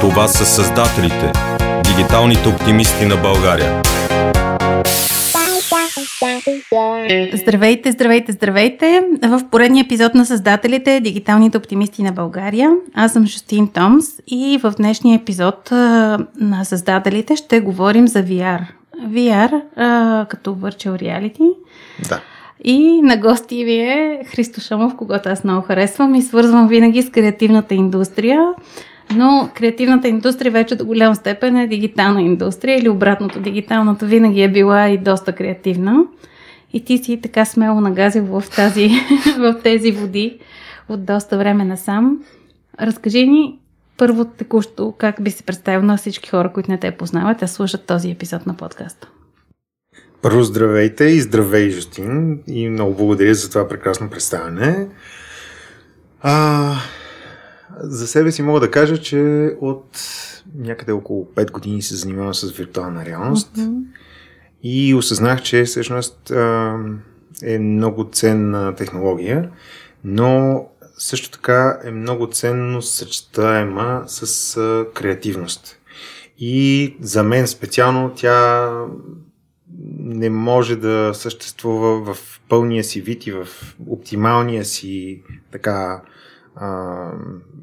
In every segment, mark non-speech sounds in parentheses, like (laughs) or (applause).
Това са създателите, дигиталните оптимисти на България. Здравейте, здравейте, здравейте! В поредния епизод на Създателите, дигиталните оптимисти на България. Аз съм Жустин Томс и в днешния епизод на Създателите ще говорим за VR. VR като Virtual Reality. Да. И на гости ви е Христо Шамов, когато аз много харесвам и свързвам винаги с креативната индустрия. Но креативната индустрия вече до голям степен е дигитална индустрия или обратното. Дигиталната винаги е била и доста креативна. И ти си така смело нагазил в, тази, (laughs) в тези води от доста време насам. Разкажи ни първо текущо как би се представил на всички хора, които не те познават, а слушат този епизод на подкаста. Първо здравейте и здравей, Жустин. И много благодаря за това прекрасно представяне. А, за себе си мога да кажа, че от някъде около 5 години се занимавам с виртуална реалност. Mm-hmm. И осъзнах, че всъщност е много ценна технология, но също така е много ценно съчетаема с креативност. И за мен специално тя не може да съществува в пълния си вид и в оптималния си така а,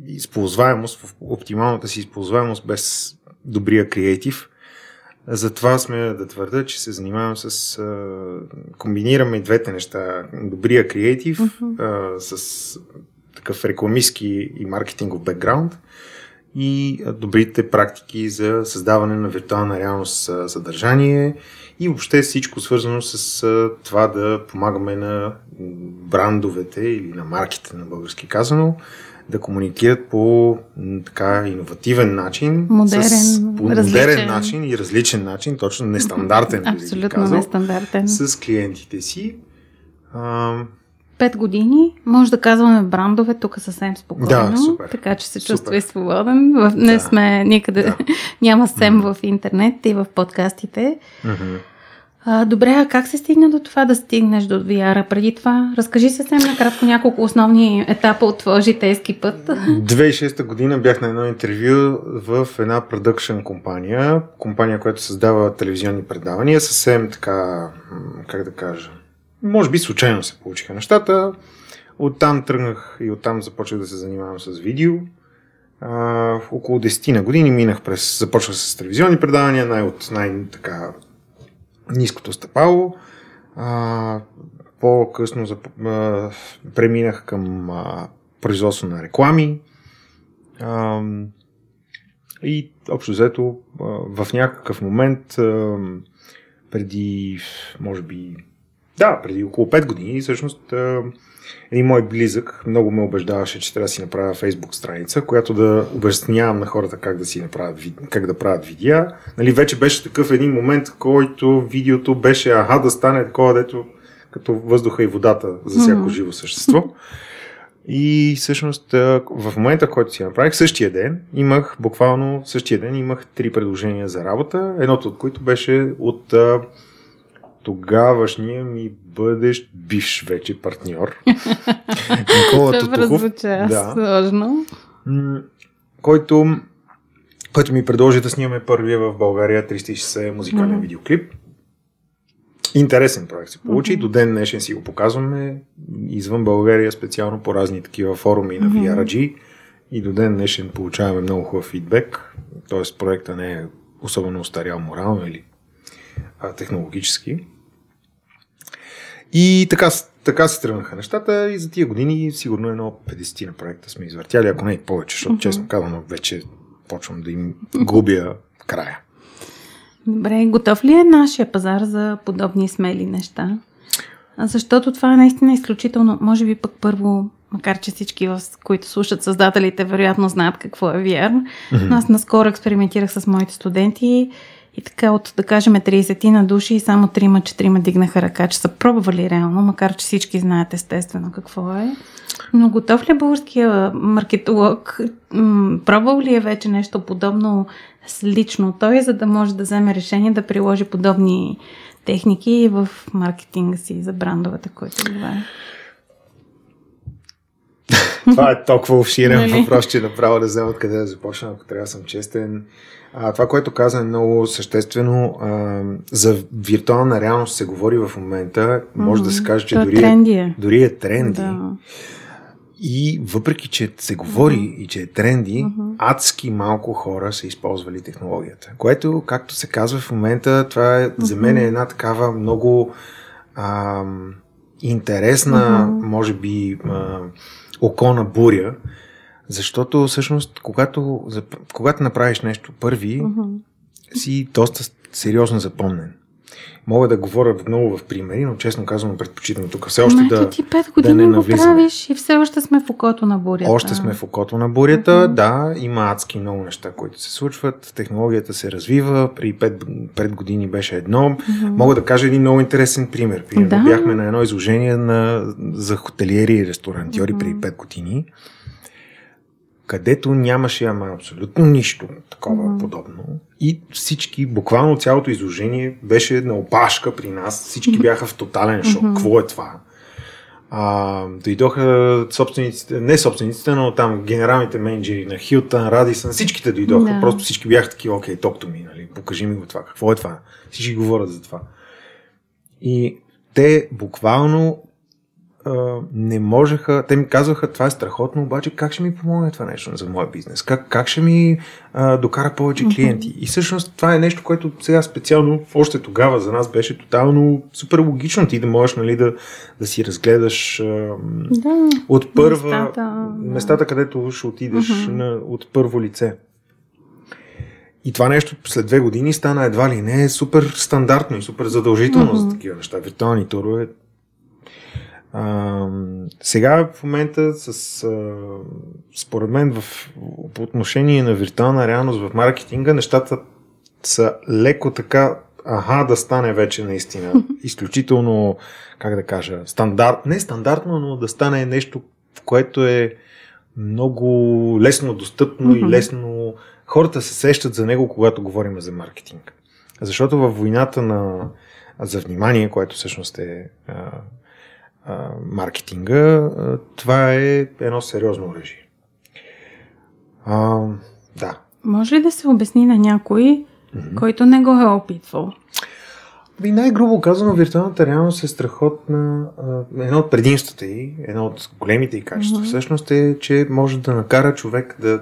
използваемост, в оптималната си използваемост без добрия креатив. Затова сме да твърда, че се занимавам с... А, комбинираме двете неща. Добрия креатив uh-huh. с такъв рекламистски и маркетингов бекграунд и добрите практики за създаване на виртуална реалност съдържание и въобще всичко свързано с това да помагаме на брандовете или на марките на български казано да комуникират по така иновативен начин, модерен, с, по различен. модерен начин и различен начин, точно нестандартен, Абсолютно казал, нестандартен. с клиентите си. А, Пет години, може да казваме брандове тук съвсем спокойно, да, супер. така че се чувства и свободен. В, не да. сме никъде, да. (laughs) няма сем в интернет и в подкастите. uh-huh. А, добре, а как се стигна до това да стигнеш до VR? Преди това, разкажи съвсем накратко няколко основни етапа от твоя житейски път. 2006 година бях на едно интервю в една продъкшн компания, компания, която създава телевизионни предавания, съвсем така, как да кажа, може би случайно се получиха нещата. Оттам тръгнах и оттам започнах да се занимавам с видео. А, около 10 на години минах през, започнах с телевизионни предавания, най- от най-така ниското стъпало. А, по-късно зап... а, преминах към а, производство на реклами. А, и общо взето в някакъв момент преди, може би, да, преди около 5 години, всъщност един мой близък много ме убеждаваше, че трябва да си направя фейсбук страница, която да обяснявам на хората как да си направят, как да правят видеа. Нали, вече беше такъв един момент, който видеото беше аха да стане такова, дето като въздуха и водата за всяко mm-hmm. живо същество. И всъщност в момента, в който си направих, същия ден имах, буквално същия ден имах три предложения за работа, едното от които беше от тогавашния ми бъдещ бивш вече партньор. (laughs) Никола Тутуков. Да. Сложно. Който, който ми предложи да снимаме първия в България 360 музикален mm-hmm. видеоклип. Интересен проект се получи. Mm-hmm. До ден днешен си го показваме извън България, специално по разни такива форуми на mm-hmm. VRG. И до ден днешен получаваме много хубав фидбек. Тоест проекта не е особено устарял морално или а, технологически. И така, така се тръгнаха нещата и за тия години сигурно едно 50 на проекта сме извъртяли, ако не и повече, защото честно казвам, вече почвам да им губя края. Добре, готов ли е нашия пазар за подобни смели неща? Защото това е наистина изключително, може би пък първо, макар че всички, които слушат създателите, вероятно знаят какво е VR, mm-hmm. аз наскоро експериментирах с моите студенти и така от, да кажем, 30 на души и само 3-4 дигнаха ръка, че са пробвали реално, макар че всички знаят естествено какво е. Но готов ли е българския маркетолог? Пробвал ли е вече нещо подобно с лично той, за да може да вземе решение да приложи подобни техники в маркетинга си за брандовете, които говоря? (laughs) това е толкова обширен Нали? въпрос, че направо да знам откъде да започна, ако трябва да съм честен. А, това, което каза е много съществено. А, за виртуална реалност се говори в момента. Може да се каже, че То е дори, тренди е, е. дори е тренди. Да. И въпреки, че се говори и че е тренди, адски малко хора са използвали технологията. Което, както се казва в момента, това е, за мен е една такава много ам, интересна, може би, а, окона буря, защото всъщност, когато, когато направиш нещо първи, си доста сериозно запомнен. Мога да говоря много в примери, но честно казвам, предпочитам тук все още Ма, да, ти пет да години не го навлизаме. правиш и все още сме в окото на бурята. Още сме в окото на бурята, да, има адски много неща, които се случват, технологията се развива, при 5, 5 години беше едно. Мога да кажа един много интересен пример. Примерно, Да. бяхме на едно изложение на, за хотелиери и ресторантьори преди 5 години, където нямаше ама абсолютно нищо такова подобно. И всички, буквално цялото изложение беше на опашка при нас. Всички бяха в тотален шок. Какво е това? А, дойдоха собствениците, не собствениците, но там генералните менеджери на Хилтън, Радисън, всичките дойдоха. Да. Просто всички бяха такива, окей, токто ми, нали, покажи ми го това. Какво е това? Всички говорят за това. И те буквално а, не можеха, те ми казваха, това е страхотно, обаче как ще ми помогне това нещо за моя бизнес? Как, как ще ми а, докара повече клиенти? И всъщност това е нещо, което сега специално, още тогава за нас беше тотално супер логично ти да можеш нали, да, да си разгледаш а, Да. от първа Местата, местата където ще отидеш на, от първо лице. И това нещо след две години стана едва ли не супер стандартно и супер задължително за такива неща. Виртуални турове. А, сега в момента с, а, според мен в, по отношение на виртуална реалност в маркетинга нещата са леко така аха да стане вече наистина. (laughs) Изключително, как да кажа, стандарт, не стандартно, но да стане нещо, което е много лесно достъпно и лесно. Хората се сещат за него, когато говорим за маркетинг. Защото във войната на, за внимание, което всъщност е а, маркетинга, а, това е едно сериозно оръжие. А, да. Може ли да се обясни на някой, който не го е опитвал? И най-грубо казано, виртуалната реалност е страхотна. Едно от предимствата й, едно от големите й качества, всъщност е, че може да накара човек да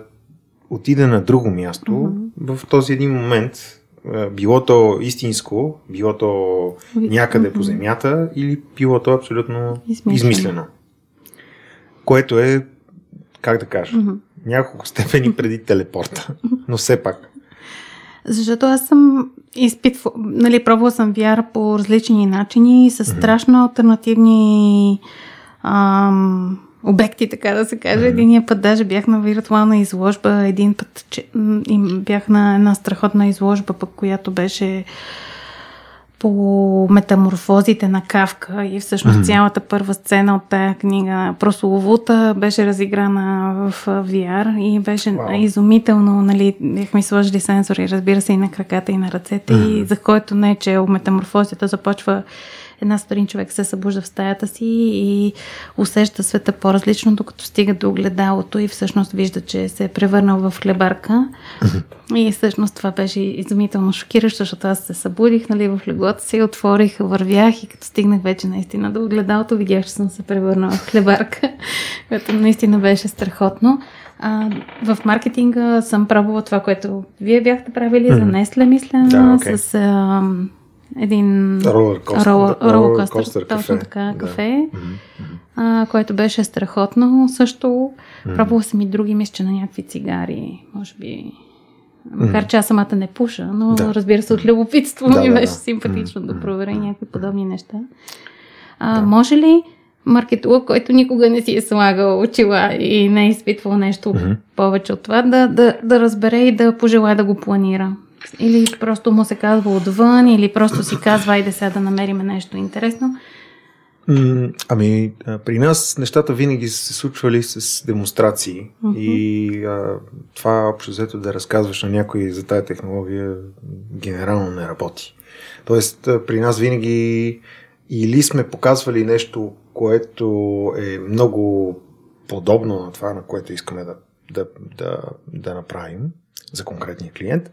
отиде на друго място в този един момент, било то истинско, било то някъде по земята или било то абсолютно Измислено. измислено. Което е, как да кажа, няколко степени преди телепорта, (laughs) но все пак. Защото аз съм изпитвала, нали, пробвала съм VR по различни начини, с страшно альтернативни ам, обекти, така да се каже. Единия път даже бях на виртуална изложба, един път че, им бях на една страхотна изложба, пък, която беше по метаморфозите на Кавка и всъщност mm-hmm. цялата първа сцена от тая книга прословута беше разиграна в VR и беше wow. изумително, нали, бяхме сложили сензори, разбира се, и на краката и на ръцете mm-hmm. и за който не е чел метаморфозията, започва една сутрин човек се събужда в стаята си и усеща света по-различно, докато стига до огледалото и всъщност вижда, че се е превърнал в хлебарка. И всъщност това беше изумително шокиращо, защото аз се събудих нали, в леглото си, отворих, вървях и като стигнах вече наистина до огледалото, видях, че съм се превърнала в хлебарка, (laughs) което наистина беше страхотно. А, в маркетинга съм пробвала това, което вие бяхте правили за Несле, мисля, Да, окей. с а, един Ролеркостър. рол- Ролеркостър ролеркостър, кафе. точно така, Да. кафе, а, което беше страхотно също. Пробвала съм и други, мисля, че на някакви цигари, може би. Макар че аз самата не пуша, но Да. разбира се от любопитство Да, ми да, беше да. симпатично да проверя някакви подобни неща. А, Може ли маркетолог, който никога не си е слагал очила и не е изпитвал нещо повече от това, да, да, да разбере и да пожелая да го планира? Или просто му се казва отвън, или просто си казва, айде сега да намерим нещо интересно. Ами, при нас нещата винаги са се случвали с демонстрации и а, това общо взето да разказваш на някой за тая технология генерално не работи. Тоест, при нас винаги или сме показвали нещо, което е много подобно на това, на което искаме да, да, да, да направим за конкретния клиент.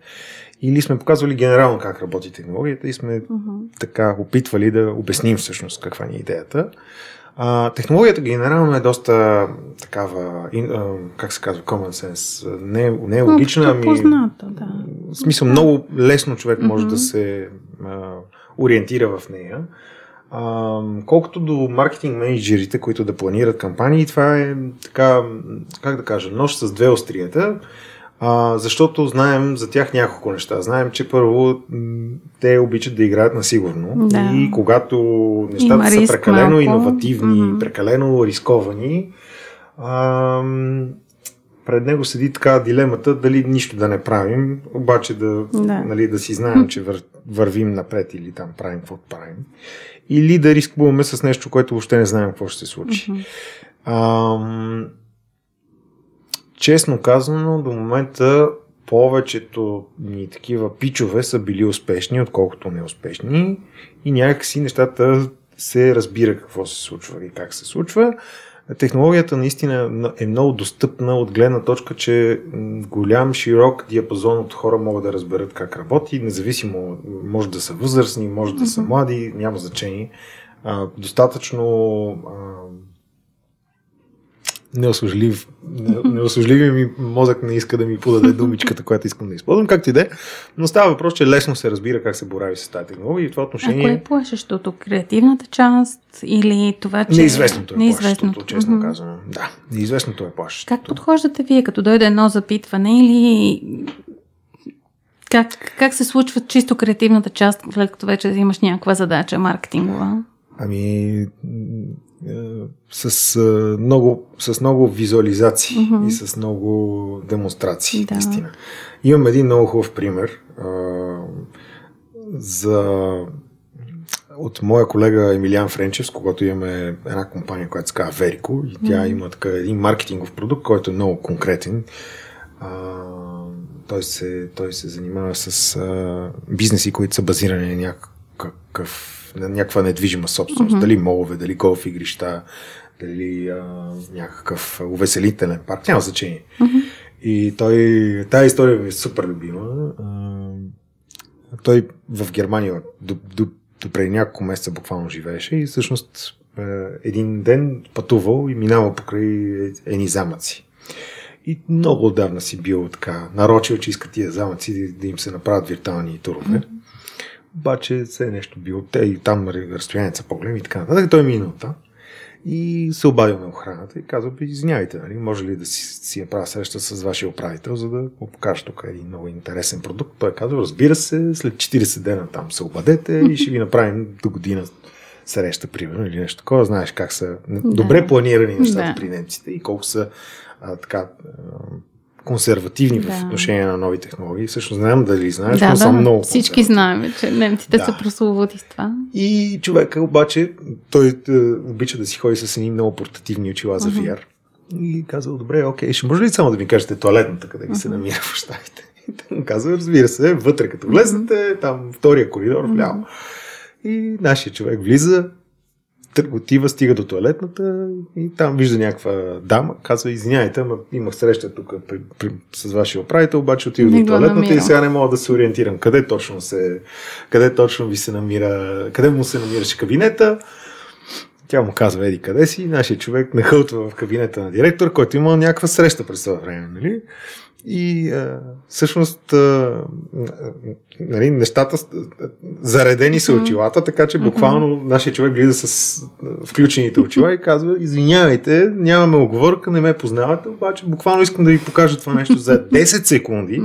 Или сме показвали генерално как работи технологията и сме uh-huh. така опитвали да обясним всъщност каква ни е идеята. А, технологията генерално е доста такава, ин, а, как се казва, common sense. Не, не е логична, ами... Позната, да. В смисъл, много лесно човек може mm-hmm. да се а, ориентира в нея. А, колкото до маркетинг менеджерите, които да планират кампании, това е така, как да кажа, нож с две острията. А, защото знаем за тях няколко неща. Знаем, че първо те обичат да играят на сигурно Да. и когато нещата са прекалено малко. иновативни, Мгм. прекалено рисковани, а, пред него седи така дилемата дали нищо да не правим, обаче да, Да. Нали, да си знаем, че вър, вървим напред или там правим каквото правим. Или да рискуваме с нещо, което въобще не знаем какво ще се случи. Мгм. Ам, честно казано, до момента повечето ни такива пичове са били успешни, отколкото неуспешни и някакси нещата се разбира какво се случва и как се случва. Технологията наистина е много достъпна от гледна точка, че голям, широк диапазон от хора могат да разберат как работи, независимо, може да са възрастни, може да са млади, няма значение. Достатъчно а, неосложлив, не- неосложливия ми мозък не иска да ми подаде думичката, която искам да използвам, както и да е. Но става въпрос, че лесно се разбира как се борави с тази технология и в това А кое отношение е плашещото? Креативната част или това, че... неизвестното е Неизвестното. плашещото, честно Мгм. казано. Да, неизвестното е плашещото. Как подхождате вие, като дойде едно запитване или как, как се случва чисто креативната част, след като вече имаш някаква задача маркетингова? Ами, с, а, много, с много визуализации Мгм. и с много демонстрации, Да. наистина. Имам един много хубав пример а, за от моя колега Емилиан Френчев, с когото имаме една компания, която се казва Verico и тя Мгм. има така един маркетингов продукт, който е много конкретен. А, той, се, той се занимава с а, бизнеси, които са базирани на някакъв някаква недвижима собственост. Мгм. Дали молове, дали голф игрища, дали а, някакъв увеселителен парк. Няма значение. Мгм. И той, тази история ми е супер любима. А, той в Германия до, до, до преди няколко месеца буквално живееше и всъщност е, един ден пътувал и минавал покрай едни замъци. И много отдавна си бил така нарочил, че иска тия замъци да, да им се направят виртуални турове. Обаче все е нещо било. Те и там разстоянията са по-големи и така нататък. Той е минал там. И се обадил на охраната и казал, «Бе, извинявайте, нали, може ли да си, си направя среща с вашия управител, за да му покажа тук един много интересен продукт. Той казал, разбира се, след 40 дена там се обадете и ще ви направим до година среща, примерно, или нещо такова. Знаеш как са добре планирани нещата Да. при немците и колко са а, така а, консервативни в Да. отношение на нови технологии. Също знам дали знаеш, да, но да, съм много всички знаем, че немците Да. са прословути с това. И човека обаче, той е, обича да си ходи с едни много портативни очила за. VR. И казал, добре, окей, ще може ли само да ми кажете туалетната, къде ви се Мгм. намира в щатите? (laughs) И той му каза, разбира се, вътре като влезнете, там втория коридор вляво. И нашия човек влиза, отива, стига до туалетната и там вижда някаква дама, казва, извиняйте, ама имах среща тук при, при, с вашия управител, обаче отива до туалетната и сега не мога да се ориентирам. Къде точно се, къде точно ви се намира, къде му се намираше кабинета? Тя му казва, еди къде си, нашия човек нахълтва в кабинета на директор, който има някаква среща през това време, нали? И а, всъщност а, нали, нещата заредени са очилата, така че буквално нашия човек влиза с включените очила и казва, извинявайте, нямаме оговорка, не ме познавате, обаче буквално искам да ви покажа това нещо за (laughs) 10 секунди.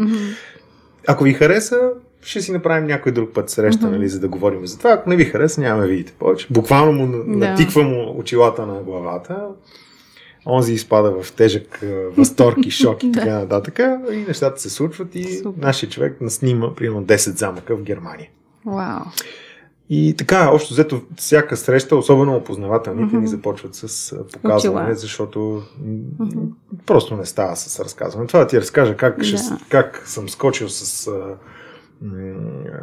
Ако ви хареса, ще си направим някой друг път среща, нали, за да говорим за това. Ако не ви хареса, няма да видите повече. Буквално му натиква му очилата на главата. Онзи изпада в тежък възторг и шок и (laughs) така нататък. И нещата се случват и Супер. нашия човек наснима примерно 10 замъка в Германия. Вау. И така, общо взето, всяка среща, особено опознавателните, Мгм. ни започват с показване, Очила. защото Мгм. просто не става с разказване. Това да ти разкажа как, ще, Да. как съм скочил с а, м, а,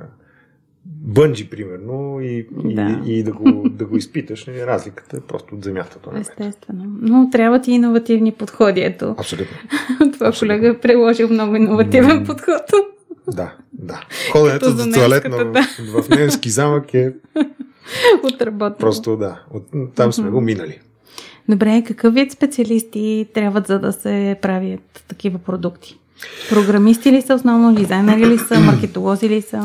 бънджи, примерно, и, Да. и, и да, го, да го изпиташ. нали, Разликата е просто от земята до небето. Естествено. Но трябват и иновативни подходи. Ето. Абсолютно. (laughs) Това Абсолютно. колега е приложил много иновативен М. подход. Да, да. Ходенето за за туалет немската, в, в немски замък е (laughs) Отработено. просто да. От, там сме го минали. Добре, какъв вид специалисти трябват за да се правят такива продукти? Програмисти ли са основно, дизайнери ли са, (clears throat) маркетолози ли са?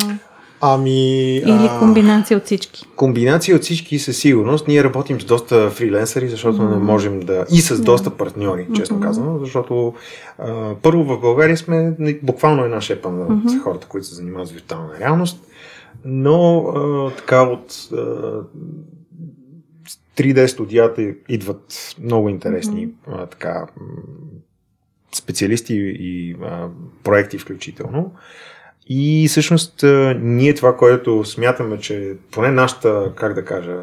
Ами... Или комбинация от всички? Комбинация от всички със сигурност. Ние работим с доста фрилансъри, защото не можем да... И с доста партньори, честно Мгм. казано, защото а, първо в България сме не- буквално една шепа на от хората, които се занимават с виртуална реалност, но а, така от а, 3D студията идват много интересни а, така, специалисти и а, проекти включително. И всъщност ние това, което смятаме, че поне нашата, как да кажа,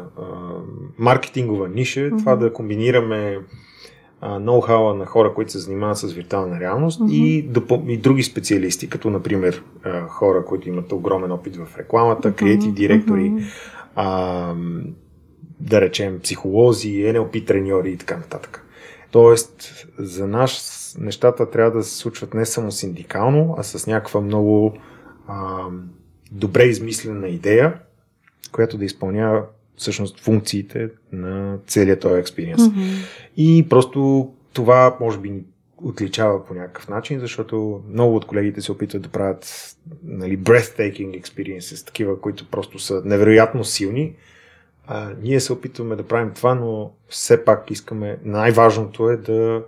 маркетингова ниша, е това Мгм. да комбинираме ноу-хауа на хора, които се занимават с виртуална реалност Мгм. и, допъл- и други специалисти, като например хора, които имат огромен опит в рекламата, креатив директори, а, да речем психолози, NLP треньори и така нататък. Тоест, за нас нещата трябва да се случват не само синдикално, а с някаква много а, добре измислена идея, която да изпълнява всъщност функциите на целият този експириенс. Мгм. И просто това може би ни отличава по някакъв начин, защото много от колегите се опитват да правят нали, breathtaking experiences, такива, които просто са невероятно силни. А, ние се опитваме да правим това, но все пак искаме, най-важното е да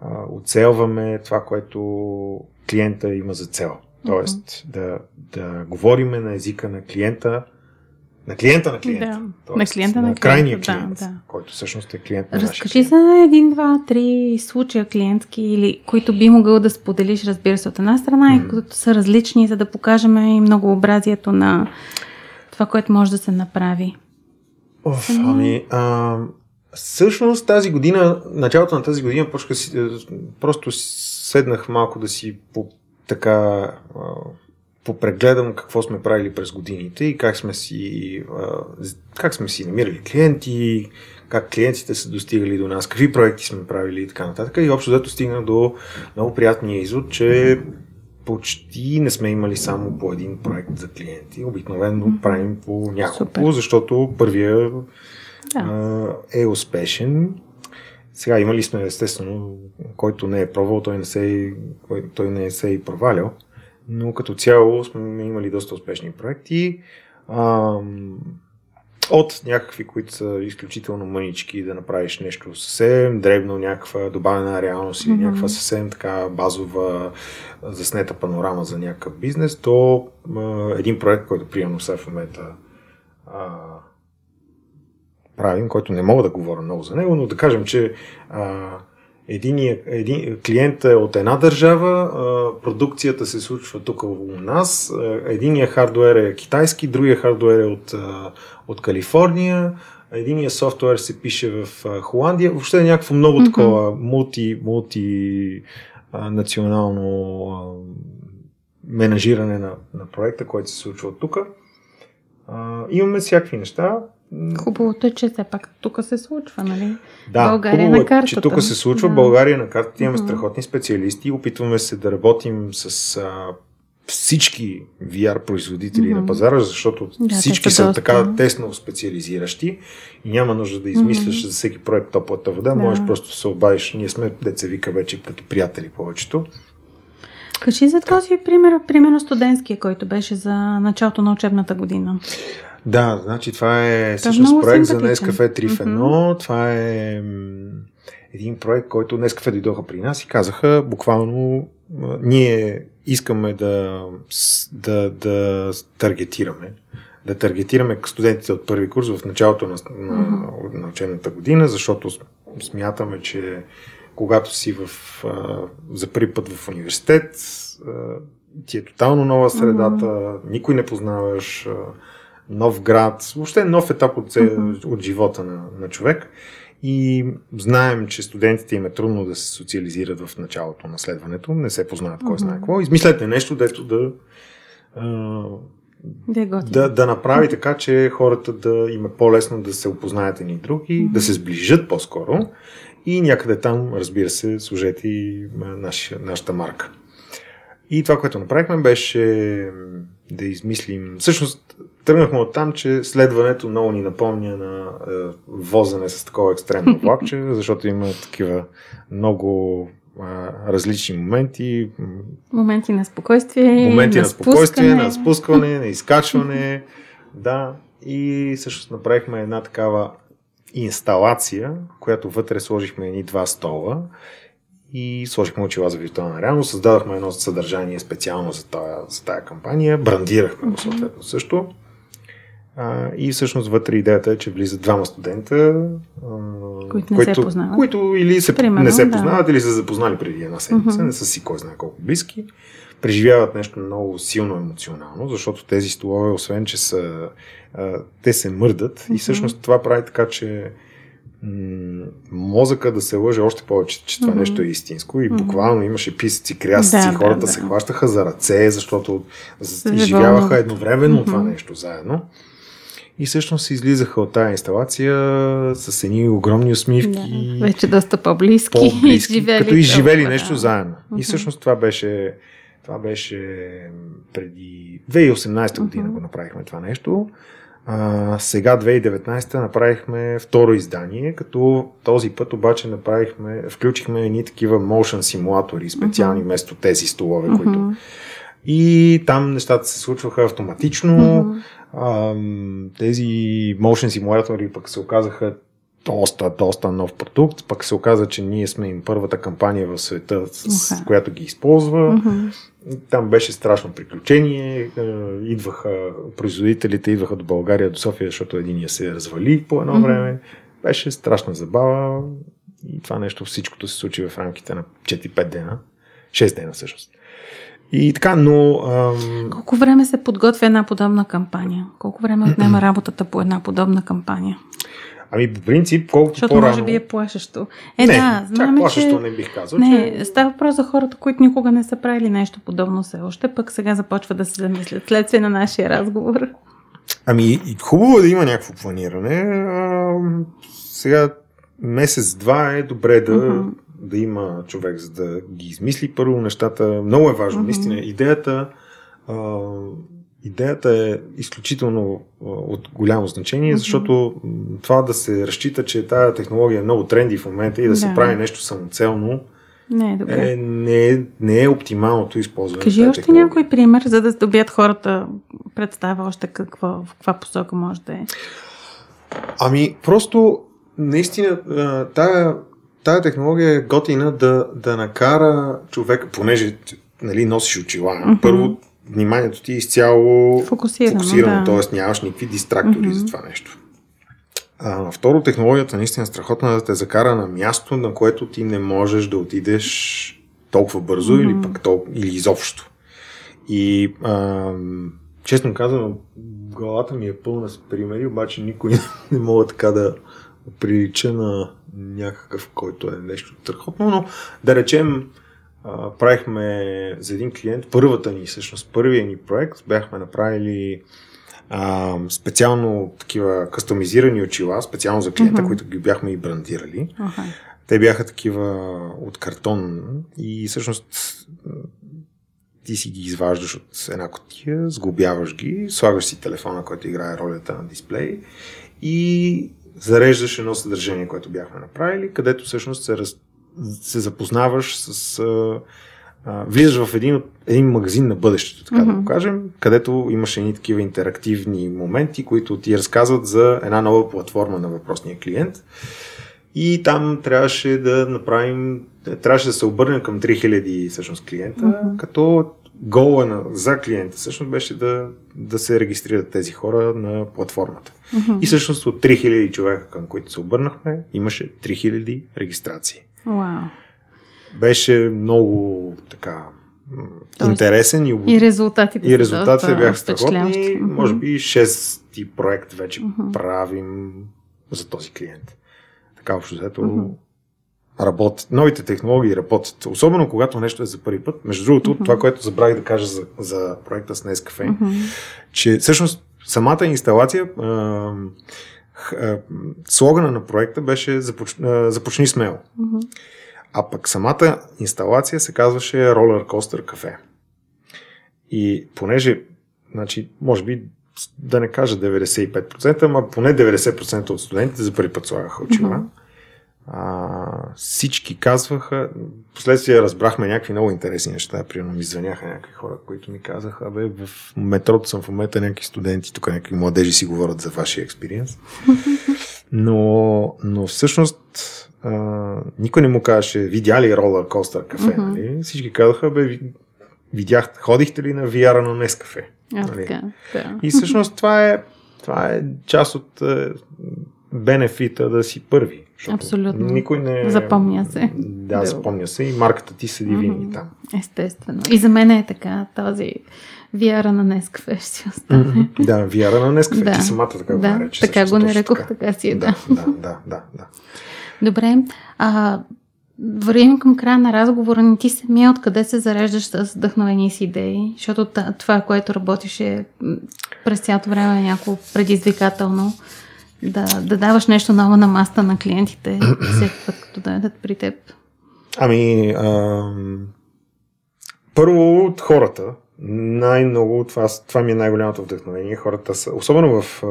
а, оцелваме това, което клиента има за цел. Тоест да, да говориме на езика на клиента, на клиента на клиента. Да, Тоест, на клиента на крайния клиента, да, клиент, да. който всъщност е клиент на Разкажи клиент. за един, два, три случая клиентски, или които би могъл да споделиш, разбира се, от една страна, и Мгм. които са различни, за да покажем и многообразието на това, което може да се направи. Оф, ами, а, всъщност тази година, началото на тази година, почка си, е, просто седнах малко да си по, така попрегледам какво сме правили през годините и как сме си, как сме си намирали клиенти, как клиентите са достигали до нас, какви проекти сме правили и така нататък. И общо зато стигнах до много приятния извод, че почти не сме имали само по един проект за клиенти. Обикновено правим по няколко, Супер. защото първия Да. е успешен. Сега имали сме, естествено, който не е пробвал, той не се, е- кой- той не се е и провалял, но като цяло сме имали доста успешни проекти. Ам, от някакви, които са изключително мънички, да направиш нещо съвсем дребно, някаква добавена реалност или Мгм. някаква съвсем така базова заснета панорама за някакъв бизнес, то а, един проект, който примерно сега в момента а, правим, който не мога да говоря много за него, но да кажем, че а, единия, един, клиент е от една държава, а, продукцията се случва тук у нас, единия хардуер е китайски, другия хардуер е от, а, от Калифорния, единия софтуер се пише в а, Холандия, въобще е някакво много Мгм. такова мулти, мулти а, национално а, менажиране на, на проекта, който се случва от тук. Имаме всякакви неща. Хубавото е, че все пак тук се случва, нали? да, България хубаво на е, че картата. тук се случва. Да. България на картата имаме страхотни специалисти. Опитваме се да работим с а, всички VR производители Мгм. на пазара, защото Да, всички са доста. така тесно специализиращи и няма нужда да измисляш Мгм. за всеки проект топлата вода. Да. Можеш просто да се обадиш. Ние сме, деца вика, вече като приятели повечето. Кажи за този пример, примерно студентския, който беше за началото на учебната година. Да, значи това е всъщност проект за. Nescafe 3 в 1. Това е един проект, който Nescafe дойдоха при нас и казаха буквално ние искаме да, да, да таргетираме да таргетираме студентите от първи курс в началото на, на, на учебната година, защото смятаме, че когато си в, а, за първи път в университет, а, ти е тотално нова средата, никой не познаваш, а, нов град, въобще нов етап от, от живота на, на човек. И знаем, че студентите им е трудно да се социализират в началото на следването, не се познават кой знае какво. Измислете нещо, дето да, е да, да направи така, че хората да им е по-лесно да се опознаят едни други, да се сближат по-скоро и някъде там, разбира се, служете и а, нашия, нашата марка. И това, което направихме, беше да измислим. Всъщност, тръгнахме от там, че следването много ни напомня на е, возене с такова екстремно (laughs) влакче, защото има такива много а, различни моменти. Моменти на спокойствие. моменти на, на спокойствие, на спускане, на (laughs) изкачване. Да, и всъщност направихме една такава инсталация, която вътре сложихме едни два стола и сложихме очила за виртуална реалност, създадахме едно съдържание специално за тая, за тая кампания, брандирахме го съответно също. А, и всъщност вътре идеята е, че влизат двама студента, Които не се познават. които или се, Примерно, не се да. познават, или са запознали преди една седмица, Мгм. не са си кой знае колко близки преживяват нещо много силно емоционално, защото тези столове, освен че са, а, те се мърдат и Мгм. всъщност това прави така, че м- мозъка да се лъже още повече, че това Мгм. нещо е истинско и буквално имаше писъци, крясъци, Да, да, хората да. се хващаха за ръце, защото изживяваха едновременно това Мгм. нещо заедно. И всъщност излизаха от тази инсталация с едни огромни усмивки Да, вече доста по-близки. по-близки, изживели като изживели толкова, нещо да. заедно. И всъщност това беше, това беше преди 2018 година Мгм. го направихме това нещо. А, сега 2019 направихме второ издание, като този път обаче направихме, включихме едни такива motion симулатори специални Мгм. вместо тези столове, Мгм. които и там нещата се случваха автоматично. Мгм. Ам, тези motion симулатори пък се оказаха доста, доста нов продукт. Пък се оказа, че ние сме им първата кампания в света, с Уха. която ги използва. Мгм. Там беше страшно приключение. Идваха, производителите идваха до България, до София, защото единия се развали по едно Мгм. време. Беше страшна забава и това нещо всичкото се случи в рамките на 4-5 дена. 6 дена всъщност. И така, но ам, Колко време се подготвя една подобна кампания? Колко време отнема работата по една подобна кампания? ами по принцип, колкото Защото по-рано... може би е плашещо. Е, не, да, чак знаме, плашещо че... не бих казал, Не, че... става въпрос за хората, които никога не са правили нещо подобно все още, пък сега започват да се замислят следствие на нашия разговор. Ами, хубаво е да има някакво планиране. А, сега, месец-два е добре да, Мгм. Да има човек, за да ги измисли първо нещата. Много е важно, Мгм. наистина. Идеята, а, идеята е изключително а, от голямо значение, Мгм. защото това да се разчита, че тази технология е много тренди в момента и да, се Да. прави нещо самоцелно, Не е добре. е, не, е, не е оптималното използване. Кажи още технология. някой пример, за да добият хората представа още какво, в каква посока може да е. Ами, просто, наистина, тая, тая технология е готина да, да накара човека, понеже нали, носиш очила. Мгм. Първо, вниманието ти е изцяло Фокусирано, фокусирано да. т.е. нямаш никакви дистрактори Мгм. за това нещо. А, второ, технологията наистина е страхотна да те закара на място, на което ти не можеш да отидеш толкова бързо Мгм. или пък толкова, или изобщо. И ам, честно казано, главата ми е пълна с примери, обаче никой (laughs) не мога така да прилича на някакъв, който е нещо страхотно, но да речем, а, правихме за един клиент, първата ни, всъщност първия ни проект, бяхме направили а, специално такива кастомизирани очила, специално за клиента, Мгм. които ги бяхме и брандирали. Аха. Те бяха такива от картон и всъщност ти си ги изваждаш от една котия, сглобяваш ги, слагаш си телефона, който играе ролята на дисплей и зареждаш едно съдържание, което бяхме направили, където всъщност се, раз... се запознаваш с... А, а, влизаш в един, от- един магазин на бъдещето, така да Мгм. го кажем, където имаш едни такива интерактивни моменти, които ти разказват за една нова платформа на въпросния клиент. И там трябваше да направим, трябваше да се обърнем към 3000 всъщност клиента, Мгм. като гола на, за клиента всъщност беше да, да се регистрират тези хора на платформата. Мгм. И всъщност от 3000 човека, към които се обърнахме, имаше 3000 регистрации. Вау. Беше много така Тоест, интересен и, И резултатите и резултатите доста бяха страхотни. Мгм. Може би 6 проект вече Мгм. правим за този клиент. Така общо взето Мгм. Работят, новите технологии работят, особено когато нещо е за първи път. Между другото, mm-hmm. това, което забравих да кажа за, за проекта с Nescafe, mm-hmm. че всъщност самата инсталация, а, а, слогана на проекта беше започ, а, започни смело. Mm-hmm. А пък самата инсталация се казваше Roller Coaster Cafe. И понеже, значи, може би да не кажа 95%, ама поне 90% от студентите за първи път слагаха очила. Mm-hmm. А, всички казваха, последствие разбрахме някакви много интересни неща. Примерно ми звъняха някакви хора, които ми казаха, абе, в метрото съм в момента някакви студенти, тук някакви младежи си говорят за вашия експириенс. (laughs) Но, но всъщност а, никой не му казваше, видя ли ролър костър кафе, mm-hmm. нали? Всички казаха, бе, видях, ходихте ли на VR на днес кафе? Нали? да. И всъщност това е, това е част от е, бенефита да си първи. Абсолютно. Никой не... Запомня се. Да, да, запомня се и марката ти седи mm-hmm. винаги там. Естествено. И за мен е така, този VR на Нескафе ще си остане. Mm-hmm. Да, VR на Нескафе. Да. Ти самата така да, го нарече. Така го нарекох, така. така си е, да. Да, да, да, да. Добре. А, вървим към края на разговора. Не ти самия откъде се зареждаш с вдъхновени си идеи? Защото това, което работише през цялото време е някакво предизвикателно да, да даваш нещо ново на маста на клиентите (clears throat) всеки път, като дойдат при теб? Ами, ам... първо от хората. Най-много, това, това ми е най-голямото вдъхновение. Хората са, особено в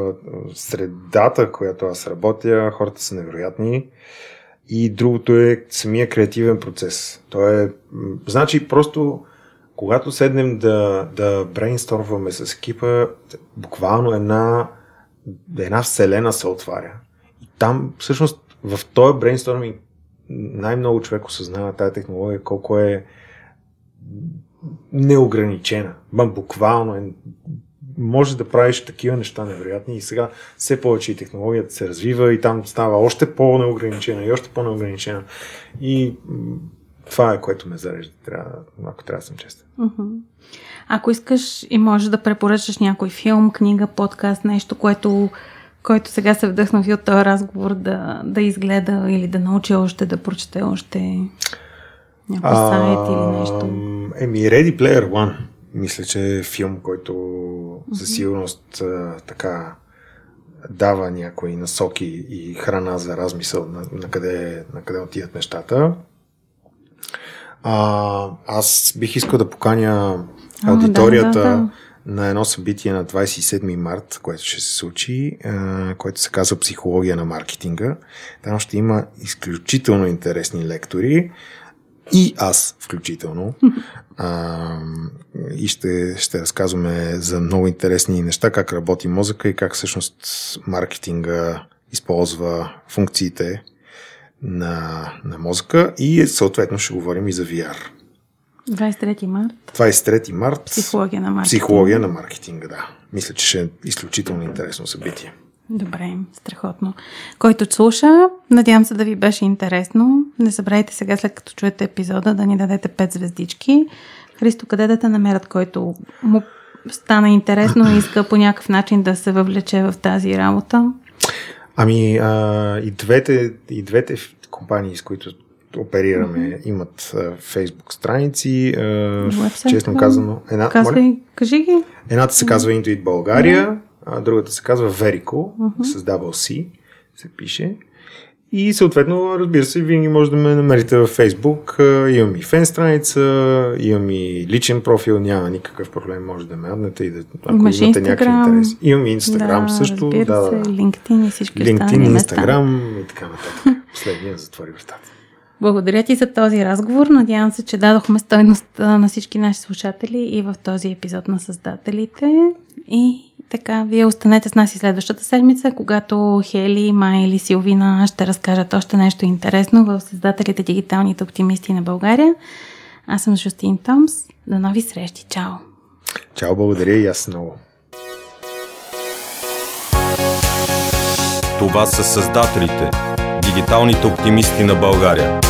средата, която аз работя, хората са невероятни. И другото е самия креативен процес. То е, значи просто когато седнем да, да брейнстормваме с екипа, буквално една една вселена се отваря. И там, всъщност, в този брейнсторминг най-много човек осъзнава тази технология, колко е неограничена. Бам, буквално е, може да правиш такива неща невероятни и сега все повече и технологията се развива и там става още по-неограничена и още по-неограничена. И това е което ме зарежда, трябва, ако трябва да съм честен. Uh-huh. Ако искаш и можеш да препоръчаш някой филм, книга, подкаст, нещо, което, който сега се вдъхнави от този разговор да, да изгледа или да научи още, да прочете още някой а, сайт или нещо. Еми, Ready Player One. Мисля, че е филм, който със сигурност а, така дава някои насоки и храна за размисъл на, на, къде, на къде отиват нещата. А, аз бих искал да поканя аудиторията да, да, да. на едно събитие на 27 март, което ще се случи, което се казва Психология на маркетинга. Там ще има изключително интересни лектори и аз включително. (laughs) А, и ще, ще разказваме за много интересни неща, как работи мозъка и как всъщност маркетинга използва функциите на, на мозъка и съответно ще говорим и за VR. 23 март. 23 март. Психология на маркетинга. Психология на маркетинга, да. Мисля, че ще е изключително интересно събитие. Добре, страхотно. Който слуша, надявам се да ви беше интересно. Не забравяйте сега, след като чуете епизода, да ни дадете 5 звездички. Христо, къде да те намерят, който му стана интересно и иска по някакъв начин да се въвлече в тази работа? Ами, а, и, двете, и двете компании, с които оперираме, mm-hmm. имат а, Facebook страници. А, честно казано, една, Казвай, моля, кажи ги. Едната се казва Intuit България, mm-hmm. а другата се казва Verico, mm-hmm. с double C се пише. И съответно, разбира се, винаги може да ме намерите във Facebook. Имам и фен страница, имам и личен профил, няма никакъв проблем, може да ме аднете и да, ако Имаш имате някакви интереси. Имам и Instagram да, също. Да, да, се, LinkedIn и всички LinkedIn, Instagram и така нататък. (laughs) Последния затвори вратата. Благодаря ти за този разговор. Надявам се, че дадохме стойност на всички наши слушатели и в този епизод на създателите. И така, вие останете с нас и следващата седмица, когато Хели, Май или Силвина ще разкажат още нещо интересно в създателите дигиталните оптимисти на България. Аз съм Жустин Томс. До нови срещи. Чао! Чао, благодаря и аз много. Това са създателите, дигиталните оптимисти на България.